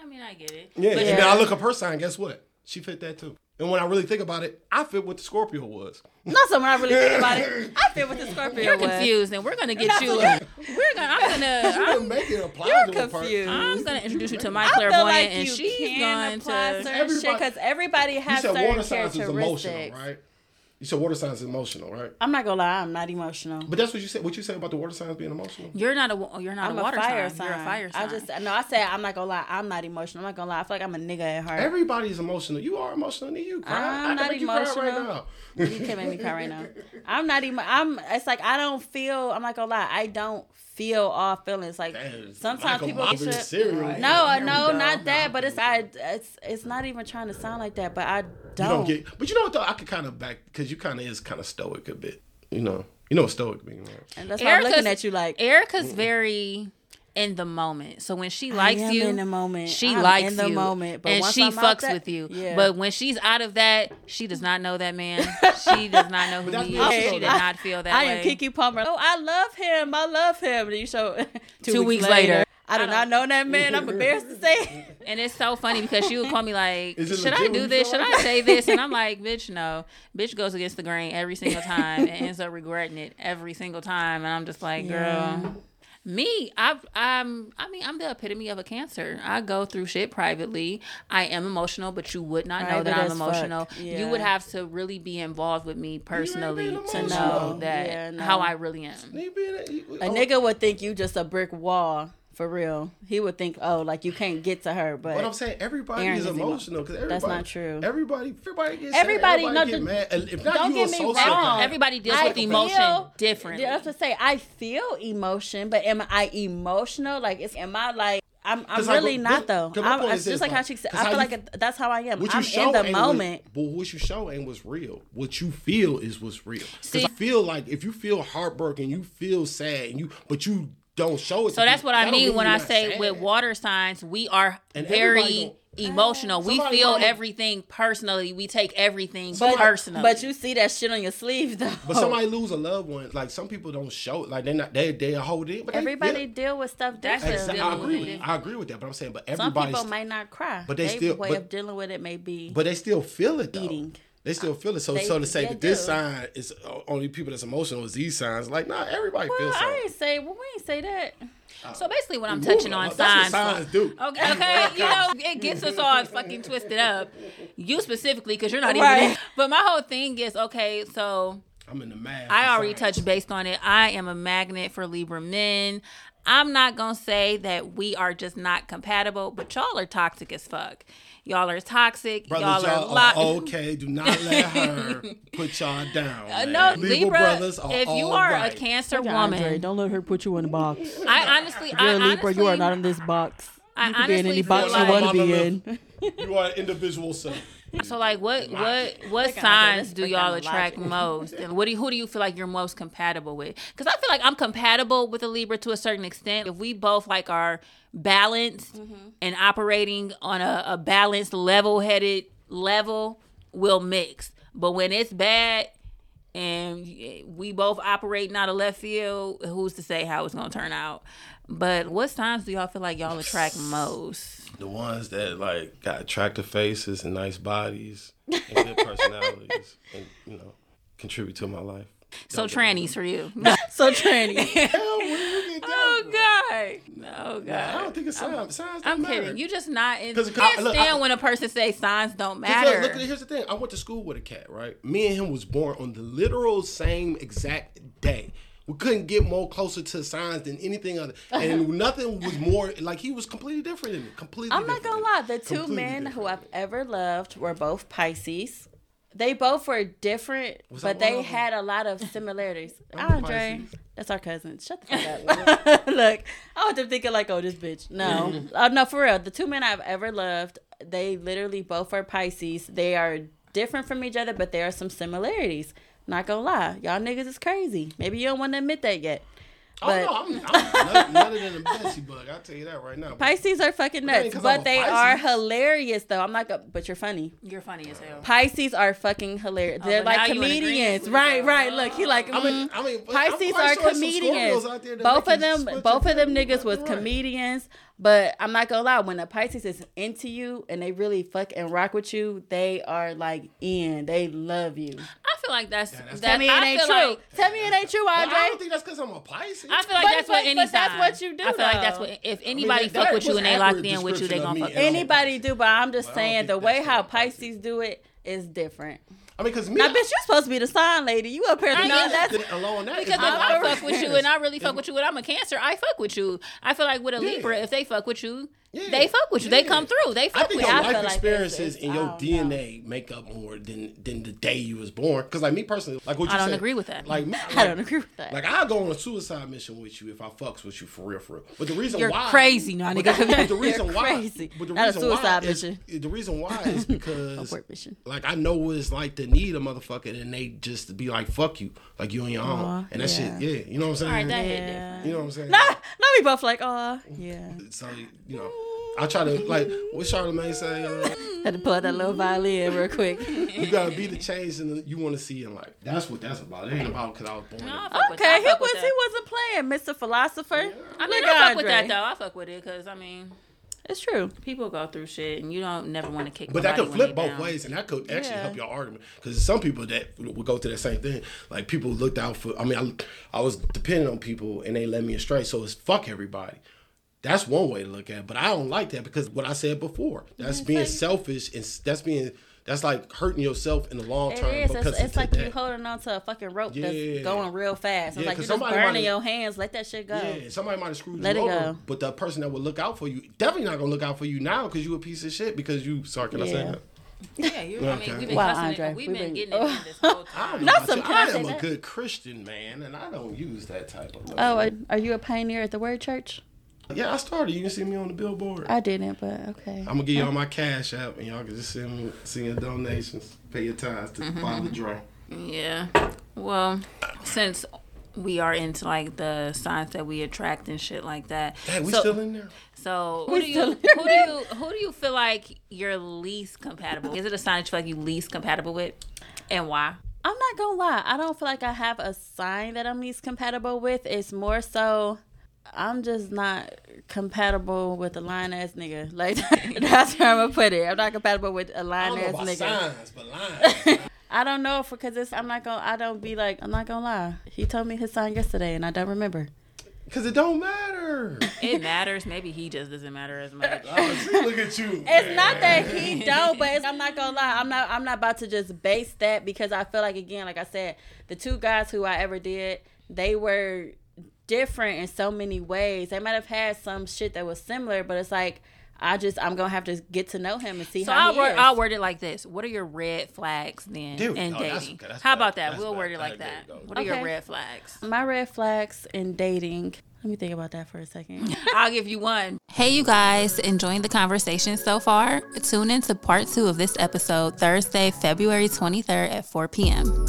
I mean, I get it. Yeah. But And then I look up her sign. Guess what? She fit that too. And when I really think about it, I fit what the Scorpio was. Not so when I really think about it. I feel what the Scorpio You're was. confused, and we're gonna get you. so- We're gonna. I'm gonna. You I'm, didn't make it apply You're to a person. confused. I'm gonna introduce you to my I clairvoyant, like and you she's can going apply to. certain Everybody- shit because everybody You has said certain water signs is emotional, characteristics. right? You said water signs is emotional, right? I'm not gonna lie, I'm not emotional. But that's what you said. What you said about the water signs being emotional? You're not a. You're not I'm a water fire sign. You're a fire sign. I just no, I said I'm not gonna lie. I'm not emotional. I'm not gonna lie. I feel like I'm a nigga at heart. Everybody's emotional. You are emotional. nigga. You cry. I'm I not make you cry emotional. right now. you can't make me cry right now. I'm not even. I'm. It's like I don't feel. I'm not gonna lie. I don't feel all feelings. Like Damn, sometimes Michael people Myers get cereal. Right. No, no, not that. But it's I. It's it's not even trying to sound like that. But I don't. don't get. But you know what though? I could kind of back because you kind of is kind of stoic a bit. You know. You know what stoic means, right? and that's why I'm looking at you like. Erica's very in the moment. So when she likes you, in the moment. she I'm likes in the you, moment, but and once she I'm out fucks that- with you. Yeah. But when she's out of that, she does not know that man. she does not know who he is. true, She did though. not feel that I way. am Keke Palmer. Oh, I love him. I love him. And you show two, Two weeks, weeks later. later. I do not know that man. I'm embarrassed to say. And it's so funny because she would call me like, "Should I do this? Should I say this?" And I'm like, "Bitch, no." Bitch goes against the grain every single time and ends up regretting it every single time. And I'm just like, Yeah. "Girl." Me, I've, I'm, I mean, I'm the epitome of a cancer. I go through shit privately. I am emotional, but you would not know Private that I'm as fuck. emotional. You would have to really be involved with me personally being to emotional. know that Yeah, no. how I really am. You being a, A oh, nigga would think you just a brick wall for real. He would think, oh, like you can't get to her. But what I'm saying everybody Aaron is is emotional because everybody. That's not true. Everybody, everybody gets Everybody- sad, no, get the- mad. If not, don't you get me sociopath. wrong. Everybody deals I with emotion feel- differently. Yeah, I was to say I feel emotion, but am I emotional? Like, it's am I like? I'm, I'm 'Cause, like, really what- not though. what- 'cause I'm, it's just this, like how she said. 'cause I feel you- like it, that's how I am. What you I'm show in the ain't what- moment. but what you show ain't what's real. What you feel is what's real. Because See- I feel like if you feel heartbroken, you feel sad, and you but you don't show it. So to that's people, what I that mean when I say sad. with water signs, we are And very ah, emotional. We Somebody feel mama- everything personally. We take everything But, personally. but you see that shit on your sleeve though. But somebody lose a loved one. Like some people don't show it. Like they're not they they hold it. But Everybody feel- deal with stuff That's different. Exactly. I agree. with With, it. I agree with that. But I'm saying, but Some everybody. people might not cry, But they Their still- way but- of dealing with it may be. But they still feel it though. Eating. They still feel it. So They- so to say that this do. sign is uh, only people that's emotional is these signs. Like nah, everybody well, feels I ain't say. Well, we ain't say that. so basically, what I'm touching on on. Signs. signs do. Okay, okay, you know, it gets us all fucking twisted up. You specifically, because you're not even. Right. in- But my whole thing is okay. So I'm in the math. I already signs. touched based on it. I am a magnet for Libra men. I'm not gonna say that we are just not compatible, but y'all are toxic as fuck. Y'all are toxic. Brothers, y'all are y'all li- are okay. Do not let her put y'all down. Uh, no, Libra Libra. brothers are if you are right. a Cancer woman, don't let her put you in a box. I honestly, I You're a Libra. honestly, you are not in this box. I You can be in honestly any box feel you want to be in. you are an individual self. So like what what what Look at this, signs do y'all attract most? And what do you, who do you feel like you're most compatible with? Cuz I feel like I'm compatible with a Libra to a certain extent. If we both like are balanced Mm-hmm. and operating on a, a balanced level-headed level, we'll mix. But when it's bad and we both operate out of left field, who's to say how it's going to turn out? But what signs do y'all feel like y'all attract most? The ones that like got attractive faces and nice bodies and good personalities, and you know, contribute to my life. So trannies for you. So tranny. Hell, where you get that Oh? God! Oh God! I don't think it's signs. Signs don't I'm matter. kidding. You just not. In, 'Cause- you can't look, stand I- when a person say signs don't matter. Look, look, here's the thing. I went to school with a cat, right? Me and him was born on the literal same exact day. We couldn't get more closer to signs than anything other, and nothing was more like he was completely different than me. Completely. I'm not gonna lie. The two men different. who I've ever loved were both Pisces. They both were different, Was but they had a lot of similarities. I'm Andre, Pisces. that's our cousin. Shut the fuck up. Look, I want them thinking like, oh, this bitch. No, uh, no, for real. The two men I've ever loved, they literally both are Pisces. They are different from each other, but there are some similarities. Not gonna lie, y'all niggas is crazy. Maybe you don't want to admit that yet. Oh But no, I'm, I'm none, none than a Betsy bug. I'll tell you that right now. Pisces are fucking But that ain't nuts, 'cause but I'm a they are hilarious though. I'm not gonna, but you're funny. You're funny as hell. Pisces are fucking hilarious. They're Oh, like you in agreement comedians, right? Right. Look, he like. I mean, mm. I mean, Pisces I'm are sure comedians. Out there Both of them, both of them niggas was Right. comedians. But I'm not gonna lie, when a Pisces is into you and they really fuck and rock with you, they are like in. They love you. I feel like that's, that's- that. Tell me it I ain't feel true. Like, Tell me it ain't true, But Andre. I don't think that's because I'm a Pisces. I feel like But- that's what any but that's what you do, I feel like that's what if I mean, anybody that- fuck that with you and they locked in with you, they gonna fuck you. Anybody do, but I'm just But saying the way how Pisces Pisces do it is different. I mean, because me, Now, bitch, you supposed to be the sign lady. You up here? I No, know. that's alone that Because if I'm I for fuck with you and I really fuck with you and I'm a cancer, I fuck with you. I feel like with a Yeah. Libra, if they fuck with you, Yeah. they fuck with you. They come through. They I fuck think with your you. I life experiences it's- and your I don't know. DNA make up more than than the day you was born. Because like me personally, like what you I don't said, agree with that. Like me, I don't agree with that. Like I'll go on a suicide mission with you if I fucks with you for real, for real. But the reason You're why crazy, nah, but nigga. the- but the You're reason why, crazy. but the Not a reason why suicide is- mission. the reason why is because like I know what it's like to need a motherfucker and they just be like fuck you, like you on your own, and that yeah. shit, yeah, you know what I'm saying? All right, that hit Yeah. different. You know what I'm saying? No, no, we both like, oh, yeah. So you know, I try to like what Charlamagne say. Uh, Had to pull out that little violin real quick. you gotta be the change and you want to see in life. That's what that's about. It ain't about because I was born. No, I fuck I Okay, he was he wasn't playing, Mr. Philosopher. I mean, Look I at fuck with that though. I fuck with it because I mean, It's true. people go through shit, and you don't never want to kick. But that could flip both down. ways, and that could actually Yeah. help your argument. Because some people that would go through that same thing. Like people looked out for. I mean, I, I was dependent on people, and they led me astray. So it's fuck everybody. That's one way to look at it. But I don't like that because what I said before. That's being selfish, and that's being that's like hurting yourself in the long term. is. because It's, it's like that. you holding on to a fucking rope Yeah. that's going real fast. It's Yeah, like 'cause you just somebody burning might've- your hands. Let that shit go. Yeah, somebody might have screwed Let you it over, go. but the person that would look out for you definitely not gonna look out for you now because you a piece of shit because you. Sorry, can I say Yeah. that? Yeah, you. I Okay. mean, we've been Wow, cussing Andre, it. We've we've been been- getting it in this whole I time. don't know Not some- I I say am a good Christian man, and I don't use that type of. Oh, are, are you a pioneer at the Word Church? Yeah, I started. You can see me on the billboard. I didn't, but okay. I'm gonna give y'all my cash app, and y'all can just send me send your donations, pay your tithes to Mm-hmm. Father Dre. Yeah. Well, since we are into like the signs that we attract and shit like that. Hey, we so, still in there? So who We do you who do you who do you feel like you're least compatible? Is it a sign that you feel like you least compatible with, and why? I'm not gonna lie. I don't feel like I have a sign that I'm least compatible with. It's more so I'm just not compatible with a lying ass nigga. Like that's where I'm gonna put it. I'm not compatible with a I lying don't know ass about nigga. signs, but lines. I don't know if because it's I'm not gonna I don't be like I'm not gonna lie. He told me his sign yesterday and I don't remember. Because it don't matter. It matters. Maybe he just doesn't matter as much. Oh, see, look at you. It's not that he don't, but it's, I'm not gonna lie. I'm not. I'm not about to just base that because I feel like again, like I said, the two guys who I ever did, they were different in so many ways. They might have had some shit that was similar, but it's like I just I'm gonna have to get to know him and see So how I'll he word, is. I'll word it like this: What are your red flags then Dude, in oh, dating? okay, that's How better. about that? That's we'll word it like There that. What are your red flags? My red flags in dating. Let me think about that for a second. I'll give you one. Hey, you guys, enjoying the conversation so far? Tune in to part two of this episode Thursday, February 23rd at 4 p.m.